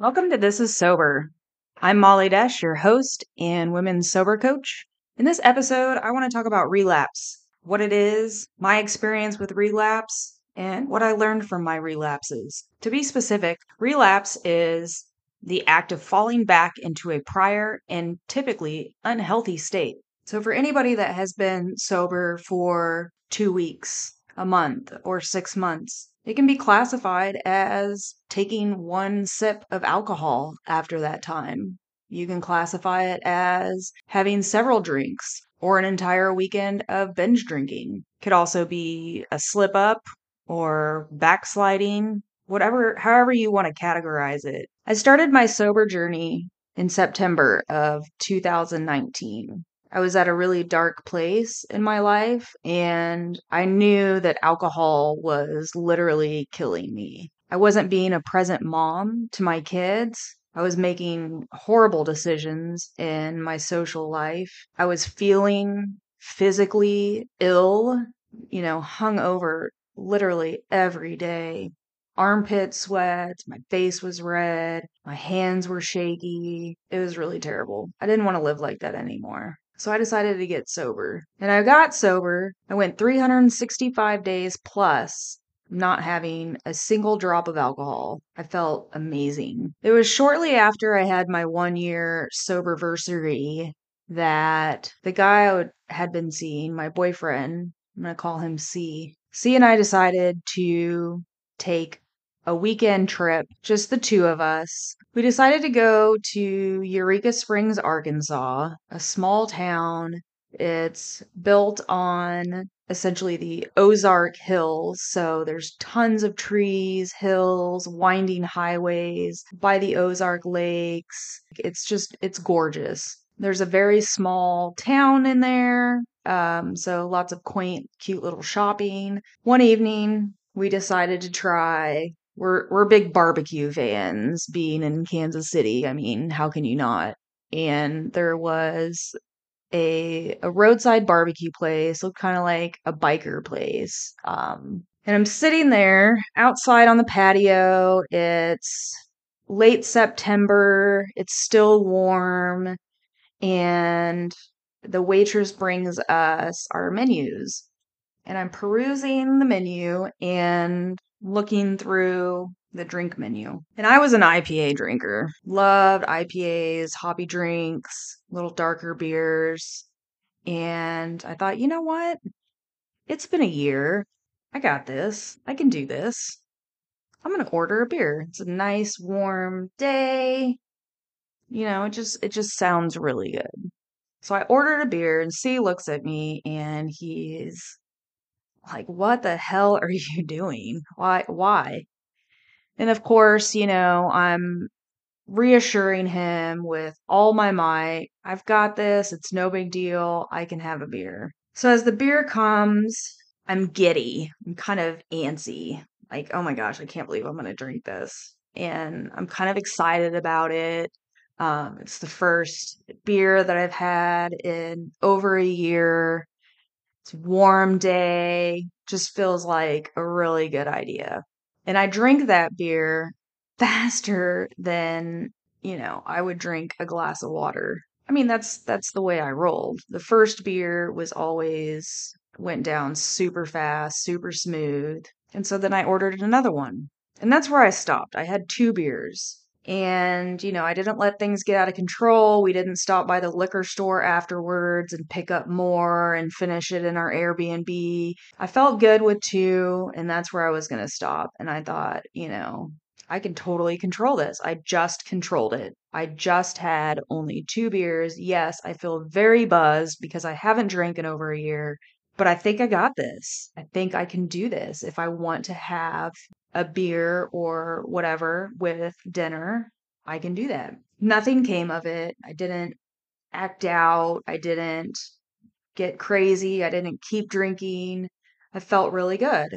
Welcome to This is Sober. I'm Molly Desch, your host and women's sober coach. In this episode, I want to talk about relapse, what it is, my experience with relapse, and what I learned from my relapses. To be specific, relapse is the act of falling back into a prior and typically unhealthy state. So, for anybody that has been sober for two weeks, a month, or six months, it can be classified as taking one sip of alcohol after that time. You can classify it as having several drinks or an entire weekend of binge drinking. Could also be a slip up or backsliding, whatever, however you want to categorize it. I started my sober journey in September of 2019. I was at a really dark place in my life, and I knew that alcohol was literally killing me. I wasn't being a present mom to my kids. I was making horrible decisions in my social life. I was feeling physically ill, you know, hung over literally every day. Armpit sweat, my face was red, my hands were shaky. It was really terrible. I didn't want to live like that anymore. So I decided to get sober. And I got sober. I went 365 days plus not having a single drop of alcohol. I felt amazing. It was shortly after I had my one year sober versary that the guy I had been seeing, my boyfriend, I'm going to call him C. C and I decided to take a weekend trip, just the two of us. We decided to go to Eureka Springs, Arkansas, a small town. It's built on essentially the Ozark Hills. So there's tons of trees, hills, winding highways by the Ozark Lakes. It's just, it's gorgeous. There's a very small town in there. Um, so lots of quaint, cute little shopping. One evening, we decided to try we're we're big barbecue fans being in Kansas City. I mean, how can you not? And there was a a roadside barbecue place, looked kind of like a biker place. Um, and I'm sitting there outside on the patio. It's late September. It's still warm, and the waitress brings us our menus. And I'm perusing the menu, and looking through the drink menu. And I was an IPA drinker. Loved IPAs, hoppy drinks, little darker beers. And I thought, you know what? It's been a year. I got this. I can do this. I'm going to order a beer. It's a nice warm day. You know, it just it just sounds really good. So I ordered a beer and C looks at me and he's like, what the hell are you doing? Why? Why? And of course, you know, I'm reassuring him with all my might. I've got this. It's no big deal. I can have a beer. So as the beer comes, I'm giddy. I'm kind of antsy. Like, oh my gosh, I can't believe I'm going to drink this. And I'm kind of excited about it. Um, it's the first beer that I've had in over a year. Warm day, just feels like a really good idea. And I drink that beer faster than, you know, I would drink a glass of water. I mean, that's that's the way I rolled. The first beer was always went down super fast, super smooth. And so then I ordered another one. And that's where I stopped. I had two beers. And, you know, I didn't let things get out of control. We didn't stop by the liquor store afterwards and pick up more and finish it in our Airbnb. I felt good with two, and that's where I was going to stop. And I thought, you know, I can totally control this. I just controlled it. I just had only two beers. Yes, I feel very buzzed because I haven't drank in over a year, but I think I got this. I think I can do this if I want to have a beer or whatever with dinner, I can do that. Nothing came of it. I didn't act out. I didn't get crazy. I didn't keep drinking. I felt really good.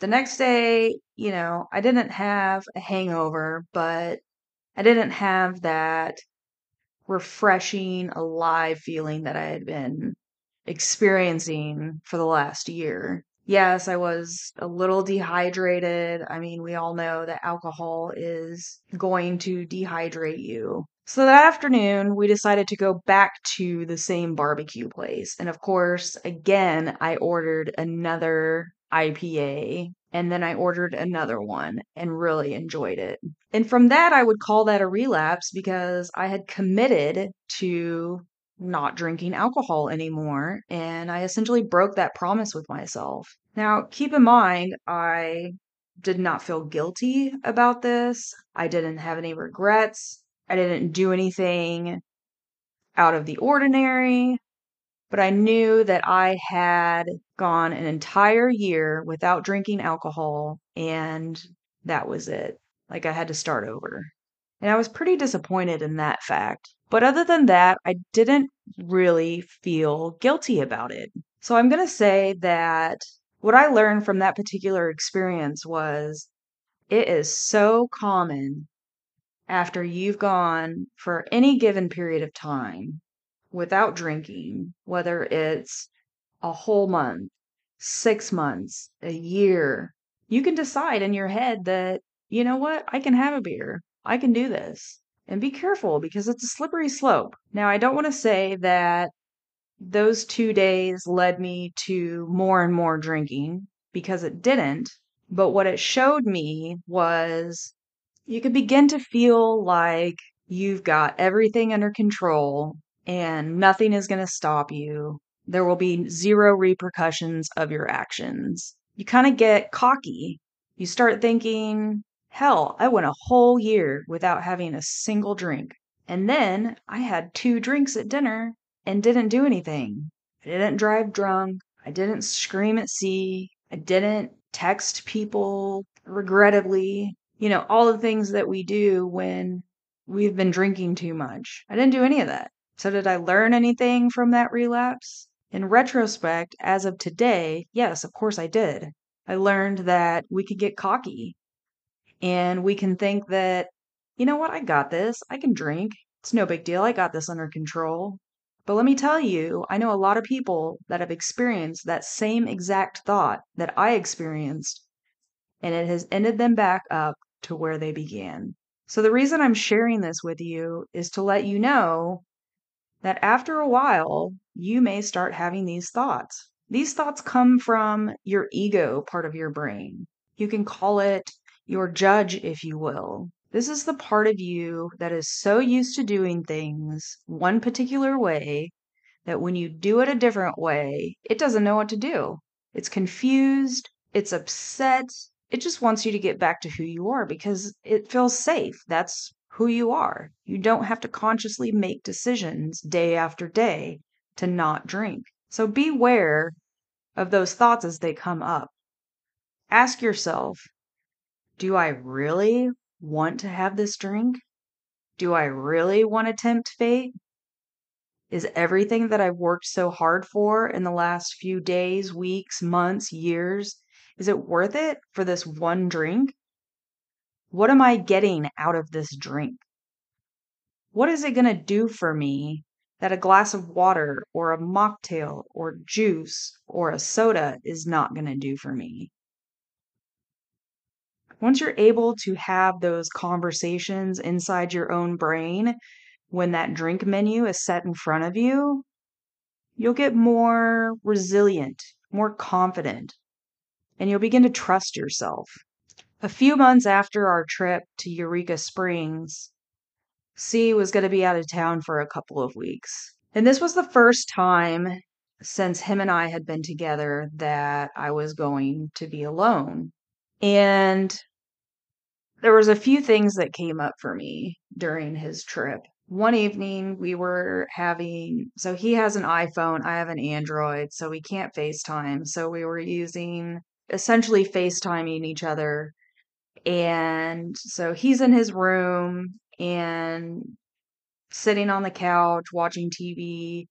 The next day, you know, I didn't have a hangover, but I didn't have that refreshing, alive feeling that I had been experiencing for the last year. Yes, I was a little dehydrated. I mean, we all know that alcohol is going to dehydrate you. So that afternoon, we decided to go back to the same barbecue place. And of course, again, I ordered another IPA and then I ordered another one and really enjoyed it. And from that, I would call that a relapse because I had committed to not drinking alcohol anymore. And I essentially broke that promise with myself. Now, keep in mind, I did not feel guilty about this. I didn't have any regrets. I didn't do anything out of the ordinary but I knew that I had gone an entire year without drinking alcohol and that was it. Like I had to start over. And I was pretty disappointed in that fact. But other than that, I didn't really feel guilty about it. So I'm going to say that what I learned from that particular experience was it is so common after you've gone for any given period of time without drinking, whether it's a whole month, six months, a year, you can decide in your head that, you know what, I can have a beer. I can do this. And be careful because it's a slippery slope. Now, I don't want to say that those two days led me to more and more drinking because it didn't. But what it showed me was you could begin to feel like you've got everything under control and nothing is going to stop you. There will be zero repercussions of your actions. You kind of get cocky. You start thinking, hell, I went a whole year without having a single drink. And then I had two drinks at dinner and didn't do anything. I didn't drive drunk. I didn't scream at C. I didn't text people regrettably. You know, all the things that we do when we've been drinking too much. I didn't do any of that. So, did I learn anything from that relapse? In retrospect, as of today, yes, of course I did. I learned that we could get cocky and we can think that, you know what, I got this. I can drink. It's no big deal. I got this under control. But let me tell you, I know a lot of people that have experienced that same exact thought that I experienced, and it has ended them back up to where they began. So, the reason I'm sharing this with you is to let you know that after a while, you may start having these thoughts. These thoughts come from your ego part of your brain. You can call it your judge, if you will. This is the part of you that is so used to doing things one particular way that when you do it a different way, it doesn't know what to do. It's confused, it's upset, it just wants you to get back to who you are because it feels safe. That's who you are. You don't have to consciously make decisions day after day to not drink. So beware of those thoughts as they come up. Ask yourself Do I really want to have this drink? Do I really want to tempt fate? Is everything that I've worked so hard for in the last few days, weeks, months, years, is it worth it for this one drink? What am I getting out of this drink? What is it going to do for me that a glass of water or a mocktail or juice or a soda is not going to do for me? Once you're able to have those conversations inside your own brain when that drink menu is set in front of you, you'll get more resilient, more confident, and you'll begin to trust yourself. A few months after our trip to Eureka Springs, C was going to be out of town for a couple of weeks. And this was the first time since him and I had been together that I was going to be alone. And there was a few things that came up for me during his trip. One evening we were having so he has an iPhone, I have an Android, so we can't FaceTime. So we were using essentially FaceTiming each other and so he's in his room and sitting on the couch watching TV.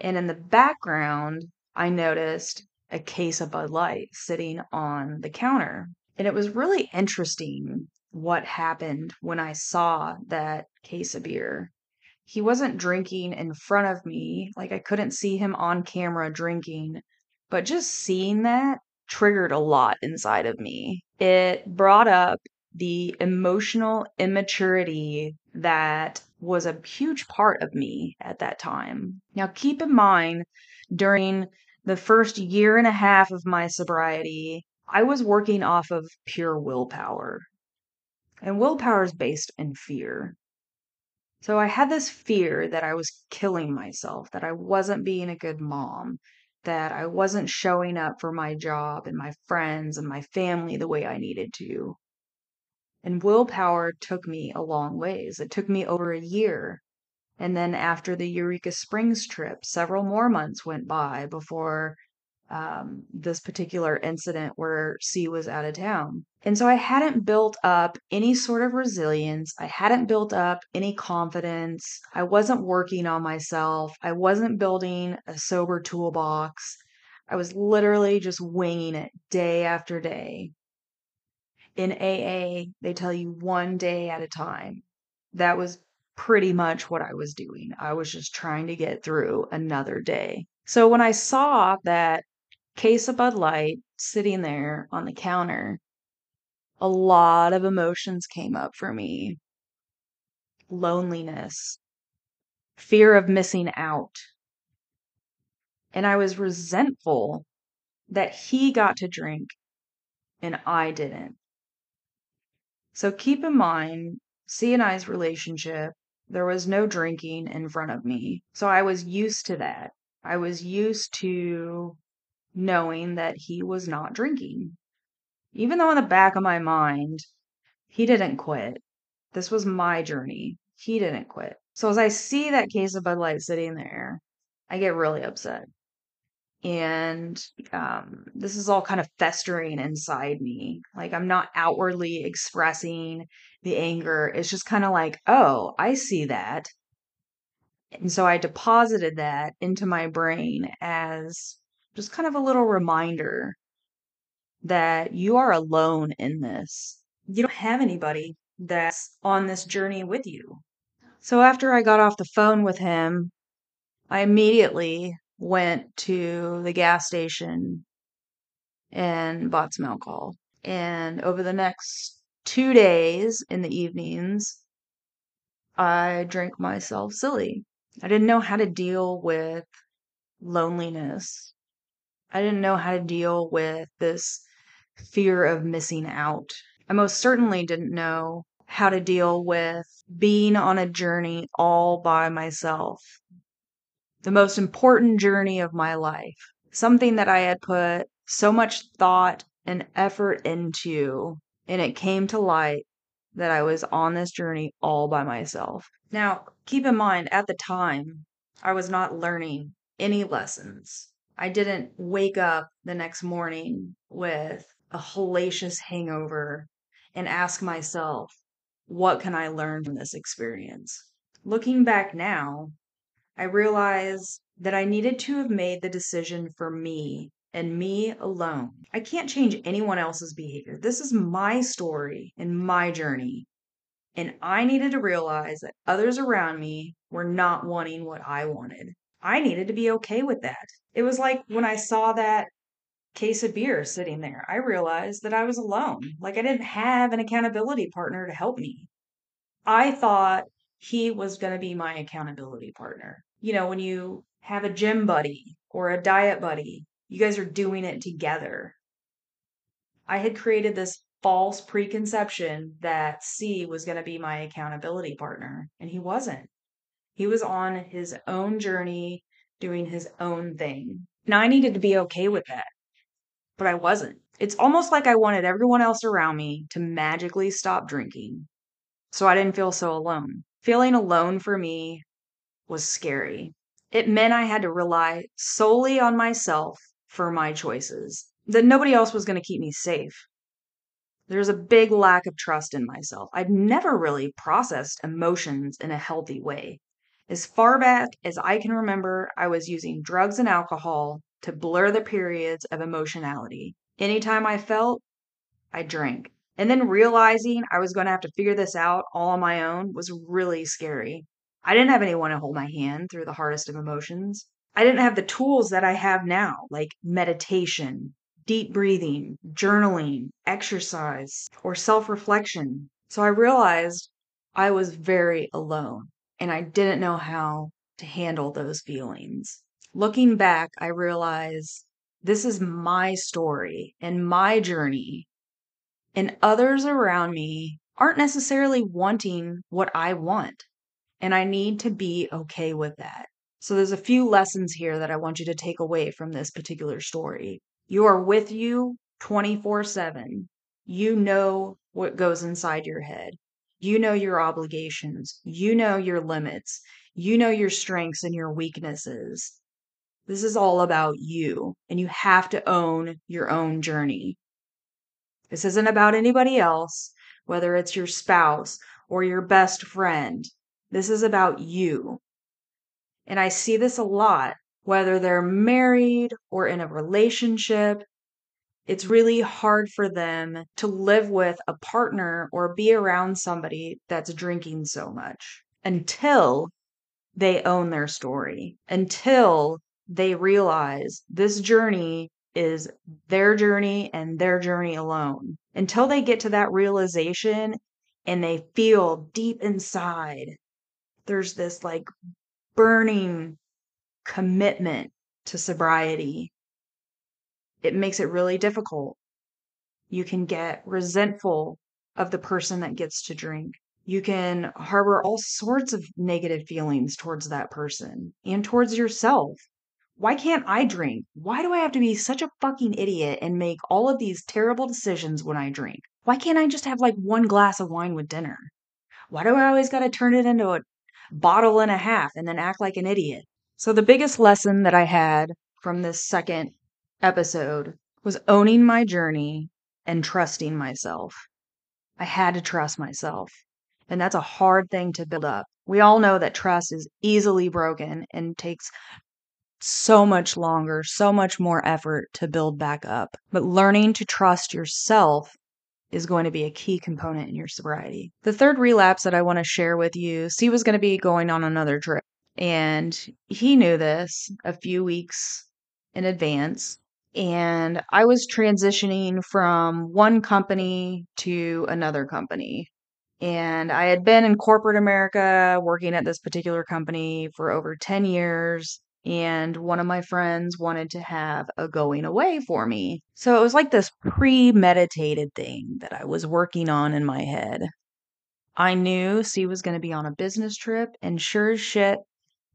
And in the background, I noticed a case of Bud Light sitting on the counter. And it was really interesting what happened when I saw that case of beer. He wasn't drinking in front of me, like I couldn't see him on camera drinking, But just seeing that triggered a lot inside of me. It brought up the emotional immaturity that was a huge part of me at that time. Now, keep in mind, during the first year and a half of my sobriety, I was working off of pure willpower. And willpower is based in fear. So I had this fear that I was killing myself, that I wasn't being a good mom, that I wasn't showing up for my job and my friends and my family the way I needed to. And willpower took me a long ways. It took me over a year. And then after the Eureka Springs trip, several more months went by before um, this particular incident where C was out of town. And so I hadn't built up any sort of resilience. I hadn't built up any confidence. I wasn't working on myself. I wasn't building a sober toolbox. I was literally just winging it day after day. In AA, they tell you one day at a time. That was pretty much what I was doing. I was just trying to get through another day. So when I saw that case of Bud Light sitting there on the counter, a lot of emotions came up for me loneliness, fear of missing out. And I was resentful that he got to drink and I didn't. So keep in mind, C and I's relationship, there was no drinking in front of me. So I was used to that. I was used to knowing that he was not drinking. Even though in the back of my mind, he didn't quit. This was my journey. He didn't quit. So as I see that case of Bud Light sitting there, I get really upset. And um, this is all kind of festering inside me. Like I'm not outwardly expressing the anger. It's just kind of like, oh, I see that. And so I deposited that into my brain as just kind of a little reminder that you are alone in this. You don't have anybody that's on this journey with you. So after I got off the phone with him, I immediately went to the gas station and bought some alcohol. And over the next two days in the evenings, I drank myself silly. I didn't know how to deal with loneliness. I didn't know how to deal with this fear of missing out. I most certainly didn't know how to deal with being on a journey all by myself. The most important journey of my life. Something that I had put so much thought and effort into, and it came to light that I was on this journey all by myself. Now, keep in mind, at the time, I was not learning any lessons. I didn't wake up the next morning with a hellacious hangover and ask myself, what can I learn from this experience? Looking back now, I realize that I needed to have made the decision for me and me alone. I can't change anyone else's behavior. This is my story and my journey. And I needed to realize that others around me were not wanting what I wanted. I needed to be okay with that. It was like when I saw that case of beer sitting there, I realized that I was alone. Like I didn't have an accountability partner to help me. I thought he was going to be my accountability partner. You know, when you have a gym buddy or a diet buddy, you guys are doing it together. I had created this false preconception that C was going to be my accountability partner, and he wasn't. He was on his own journey, doing his own thing. Now I needed to be okay with that, but I wasn't. It's almost like I wanted everyone else around me to magically stop drinking so I didn't feel so alone. Feeling alone for me was scary. It meant I had to rely solely on myself for my choices, that nobody else was going to keep me safe. There's a big lack of trust in myself. I'd never really processed emotions in a healthy way. As far back as I can remember, I was using drugs and alcohol to blur the periods of emotionality. Anytime I felt, I drank. And then realizing I was going to have to figure this out all on my own was really scary. I didn't have anyone to hold my hand through the hardest of emotions. I didn't have the tools that I have now, like meditation, deep breathing, journaling, exercise, or self reflection. So I realized I was very alone and I didn't know how to handle those feelings. Looking back, I realize this is my story and my journey, and others around me aren't necessarily wanting what I want. And I need to be okay with that. So there's a few lessons here that I want you to take away from this particular story. You are with you 24 7. You know what goes inside your head. You know your obligations. You know your limits. You know your strengths and your weaknesses. This is all about you, and you have to own your own journey. This isn't about anybody else, whether it's your spouse or your best friend. This is about you. And I see this a lot, whether they're married or in a relationship. It's mm-hmm. really hard for them to live with a partner or be around somebody that's drinking so much until they own their story, until they realize this journey is their journey and their journey alone. Until they get to that realization and they feel deep inside there's this like burning commitment to sobriety. It makes it really difficult. You can get resentful of the person that gets to drink. You can harbor all sorts of negative feelings towards that person and towards yourself. Why can't I drink? Why do I have to be such a fucking idiot and make all of these terrible decisions when I drink? Why can't I just have like one glass of wine with dinner? Why do I always got to turn it into a bottle and a half and then act like an idiot. So, the biggest lesson that I had from this second episode was owning my journey and trusting myself. I had to trust myself. And that's a hard thing to build up. We all know that trust is easily broken and takes so much longer, so much more effort to build back up. But learning to trust yourself is going to be a key component in your sobriety. The third relapse that I want to share with you, C was going to be going on another trip. And he knew this a few weeks in advance. And I was transitioning from one company to another company. And I had been in corporate America working at this particular company for over 10 years and one of my friends wanted to have a going away for me. So it was like this premeditated thing that I was working on in my head. I knew C was going to be on a business trip, and sure as shit,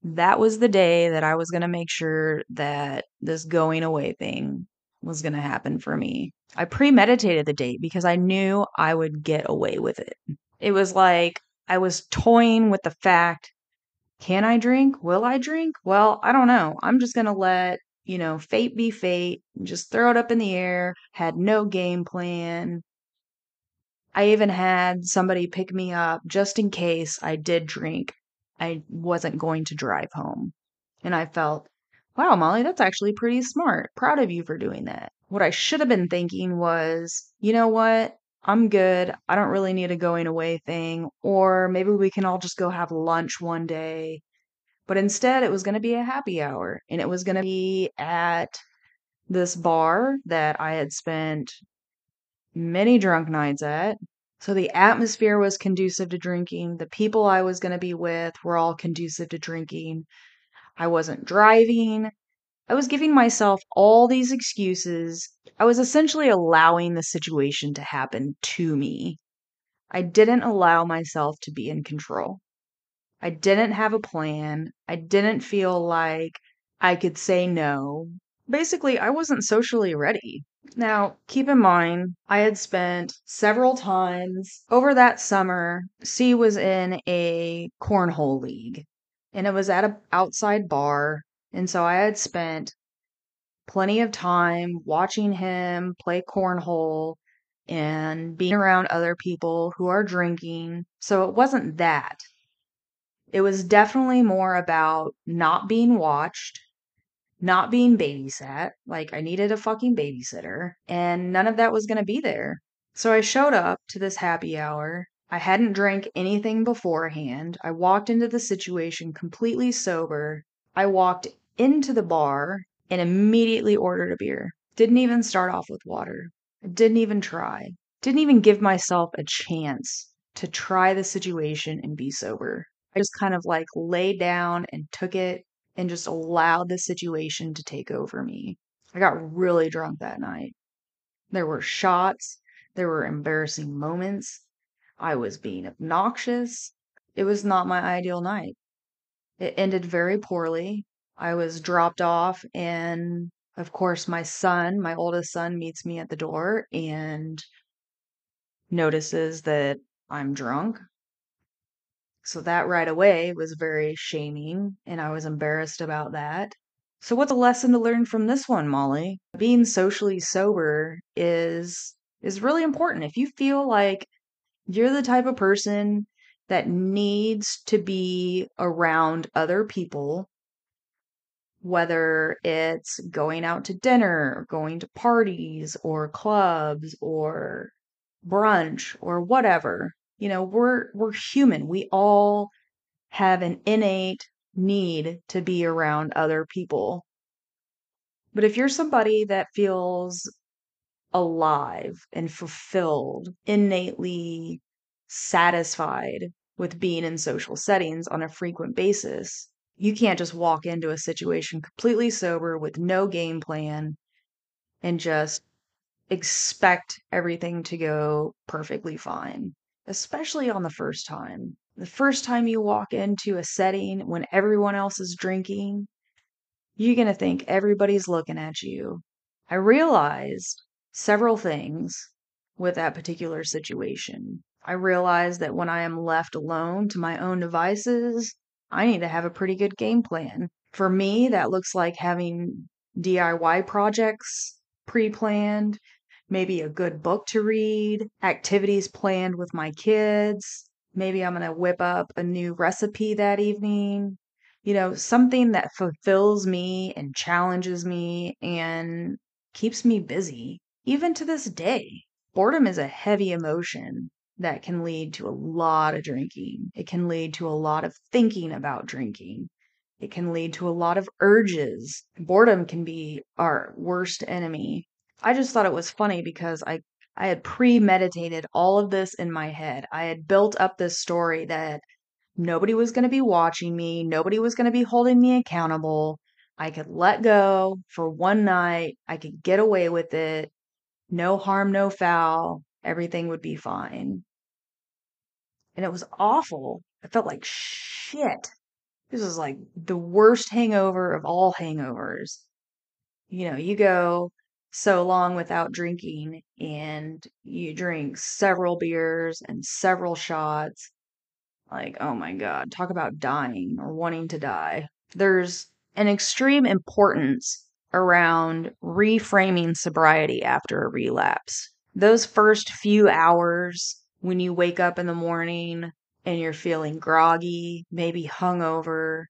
that was the day that I was going to make sure that this going away thing was going to happen for me. I premeditated the date because I knew I would get away with it. It was like I was toying with the fact can I drink? Will I drink? Well, I don't know. I'm just going to let, you know, fate be fate, just throw it up in the air, had no game plan. I even had somebody pick me up just in case I did drink. I wasn't going to drive home. And I felt, wow, Molly, that's actually pretty smart. Proud of you for doing that. What I should have been thinking was, you know what? I'm good. I don't really need a going away thing. Or maybe we can all just go have lunch one day. But instead, it was going to be a happy hour and it was going to be at this bar that I had spent many drunk nights at. So the atmosphere was conducive to drinking. The people I was going to be with were all conducive to drinking. I wasn't driving. I was giving myself all these excuses. I was essentially allowing the situation to happen to me. I didn't allow myself to be in control. I didn't have a plan. I didn't feel like I could say no. Basically, I wasn't socially ready. Now, keep in mind, I had spent several times over that summer. C was in a cornhole league, and it was at an outside bar and so I had spent plenty of time watching him play cornhole and being around other people who are drinking. So it wasn't that. It was definitely more about not being watched, not being babysat. Like I needed a fucking babysitter, and none of that was going to be there. So I showed up to this happy hour. I hadn't drank anything beforehand. I walked into the situation completely sober. I walked into the bar and immediately ordered a beer. Didn't even start off with water. Didn't even try. Didn't even give myself a chance to try the situation and be sober. I just kind of like laid down and took it and just allowed the situation to take over me. I got really drunk that night. There were shots, there were embarrassing moments. I was being obnoxious. It was not my ideal night. It ended very poorly. I was dropped off, and of course, my son, my oldest son, meets me at the door and notices that I'm drunk. So that right away was very shaming, and I was embarrassed about that. So, what's a lesson to learn from this one, Molly? Being socially sober is is really important. If you feel like you're the type of person that needs to be around other people, whether it's going out to dinner, going to parties or clubs or brunch or whatever. You know, we're we're human. We all have an innate need to be around other people. But if you're somebody that feels alive and fulfilled, innately satisfied with being in social settings on a frequent basis, you can't just walk into a situation completely sober with no game plan and just expect everything to go perfectly fine, especially on the first time. The first time you walk into a setting when everyone else is drinking, you're going to think everybody's looking at you. I realized several things with that particular situation. I realized that when I am left alone to my own devices, I need to have a pretty good game plan. For me, that looks like having DIY projects pre planned, maybe a good book to read, activities planned with my kids. Maybe I'm going to whip up a new recipe that evening. You know, something that fulfills me and challenges me and keeps me busy. Even to this day, boredom is a heavy emotion that can lead to a lot of drinking. It can lead to a lot of thinking about drinking. It can lead to a lot of urges. Boredom can be our worst enemy. I just thought it was funny because I I had premeditated all of this in my head. I had built up this story that nobody was going to be watching me, nobody was going to be holding me accountable. I could let go for one night. I could get away with it. No harm, no foul. Everything would be fine and it was awful. I felt like shit. This was like the worst hangover of all hangovers. You know, you go so long without drinking and you drink several beers and several shots. Like, oh my God, talk about dying or wanting to die. There's an extreme importance around reframing sobriety after a relapse. Those first few hours when you wake up in the morning and you're feeling groggy, maybe hungover,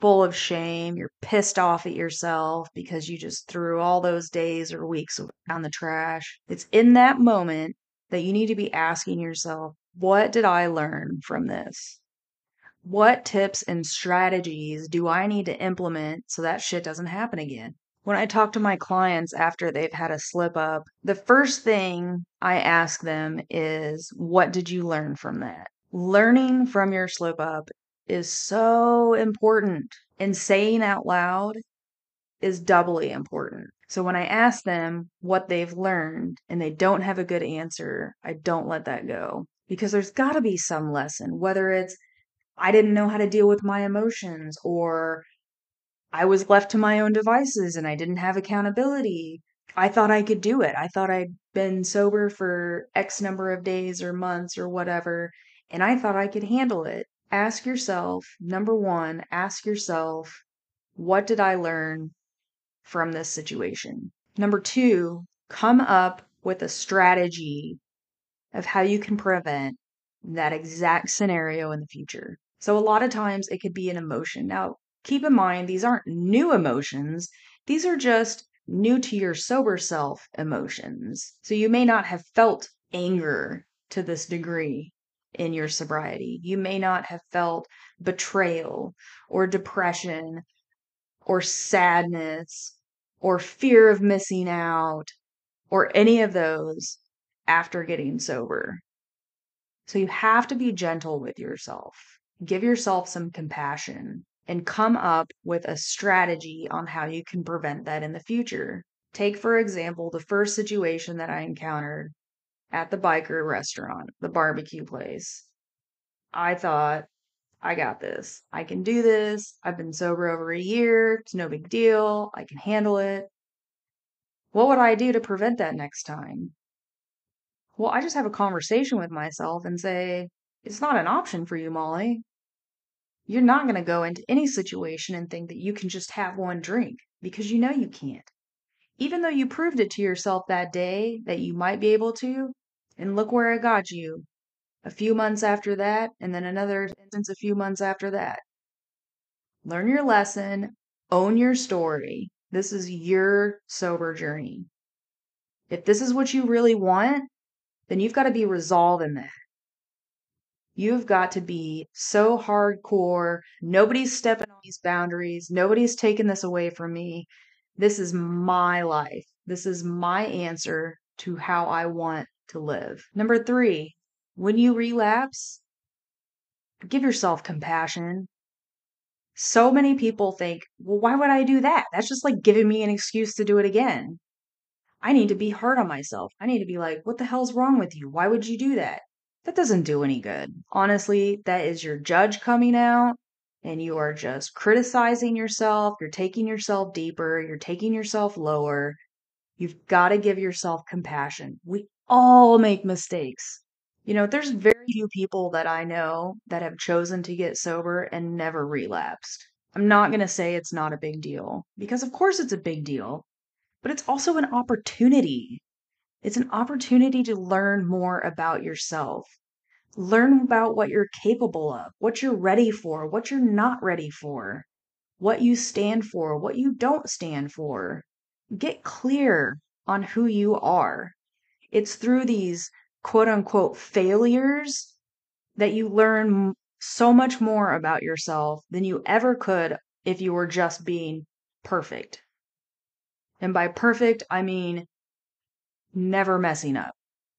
full of shame, you're pissed off at yourself because you just threw all those days or weeks down the trash. It's in that moment that you need to be asking yourself, what did I learn from this? What tips and strategies do I need to implement so that shit doesn't happen again? When I talk to my clients after they've had a slip up, the first thing I ask them is, What did you learn from that? Learning from your slip up is so important, and saying out loud is doubly important. So when I ask them what they've learned and they don't have a good answer, I don't let that go because there's got to be some lesson, whether it's I didn't know how to deal with my emotions or I was left to my own devices and I didn't have accountability. I thought I could do it. I thought I'd been sober for X number of days or months or whatever, and I thought I could handle it. Ask yourself, number one, ask yourself, what did I learn from this situation? Number two, come up with a strategy of how you can prevent that exact scenario in the future. So, a lot of times it could be an emotion. Now, keep in mind, these aren't new emotions, these are just new to your sober self emotions. So you may not have felt anger to this degree in your sobriety. You may not have felt betrayal or depression or sadness or fear of missing out or any of those after getting sober. So you have to be gentle with yourself. Give yourself some compassion and come up with a strategy on how you can prevent that in the future. Take, for example, the first situation that I encountered at the biker restaurant, the barbecue place. I thought, I got this. I can do this. I've been sober over a year. It's no big deal. I can handle it. What would I do to prevent that next time? Well, I just have a conversation with myself and say, it's not an option for you, Molly. You're not going to go into any situation and think that you can just have one drink because you know you can't. Even though you proved it to yourself that day that you might be able to, and look where it got you. A few months after that, and then another instance a few months after that. Learn your lesson, own your story. This is your sober journey. If this is what you really want, then you've got to be resolved in that. You've got to be so hardcore. Nobody's stepping on these boundaries. Nobody's taking this away from me. This is my life. This is my answer to how I want to live. Number three, when you relapse, give yourself compassion. So many people think, well, why would I do that? That's just like giving me an excuse to do it again. I need to be hard on myself. I need to be like, what the hell's wrong with you? Why would you do that? That doesn't do any good. Honestly, that is your judge coming out and you are just criticizing yourself, you're taking yourself deeper, you're taking yourself lower. You've got to give yourself compassion. We all make mistakes. You know, there's very few people that I know that have chosen to get sober and never relapsed. I'm not going to say it's not a big deal because, of course, it's a big deal, but it's also an opportunity. It's an opportunity to learn more about yourself, Learn about what you're capable of, what you're ready for, what you're not ready for, what you stand for, what you don't stand for. Get clear on who you are. It's through these quote unquote failures that you learn so much more about yourself than you ever could if you were just being perfect. And by perfect, I mean never messing up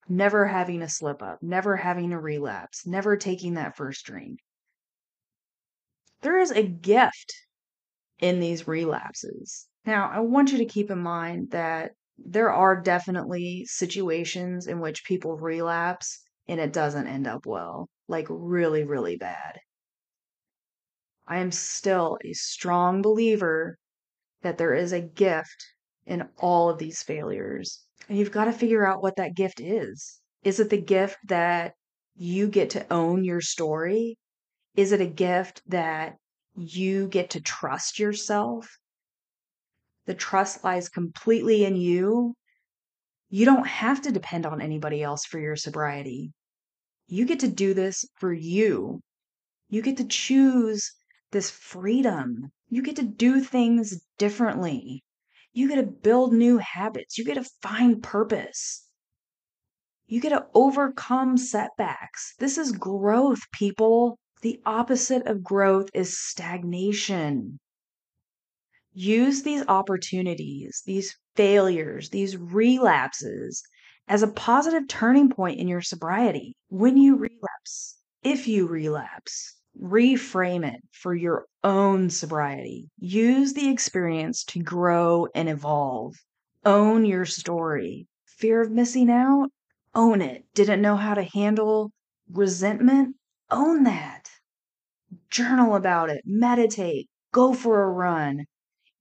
never having a slip up, never having a relapse, never taking that first drink. There is a gift in these relapses. Now, I want you to keep in mind that there are definitely situations in which people relapse and it doesn't end up well, like really, really bad. I am still a strong believer that there is a gift in all of these failures. And you've got to figure out what that gift is. Is it the gift that you get to own your story? Is it a gift that you get to trust yourself? The trust lies completely in you. You don't have to depend on anybody else for your sobriety. You get to do this for you. You get to choose this freedom. You get to do things differently. You get to build new habits. You get to find purpose. You get to overcome setbacks. This is growth, people. The opposite of growth is stagnation. Use these opportunities, these failures, these relapses as a positive turning point in your sobriety. When you relapse, if you relapse, reframe it for your own sobriety. Use the experience to grow and evolve. Own your story. Fear of missing out? Own it. Didn't know how to handle resentment? Own that. Journal about it. Meditate. Go for a run.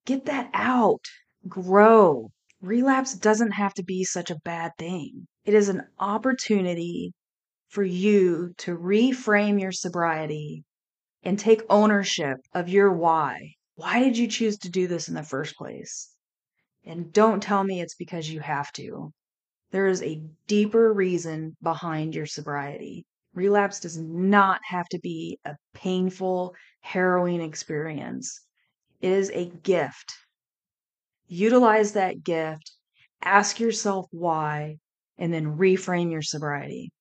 Get that out. Grow. Relapse doesn't have to be such a bad thing. It is an opportunity for you to reframe your sobriety and take ownership of your why. Why did you choose to do this in the first place? And don't tell me it's because you have to. There is a deeper reason behind your sobriety. Relapse does not have to be a painful, harrowing experience. Is a gift. Utilize that gift, ask yourself why, and then reframe your sobriety.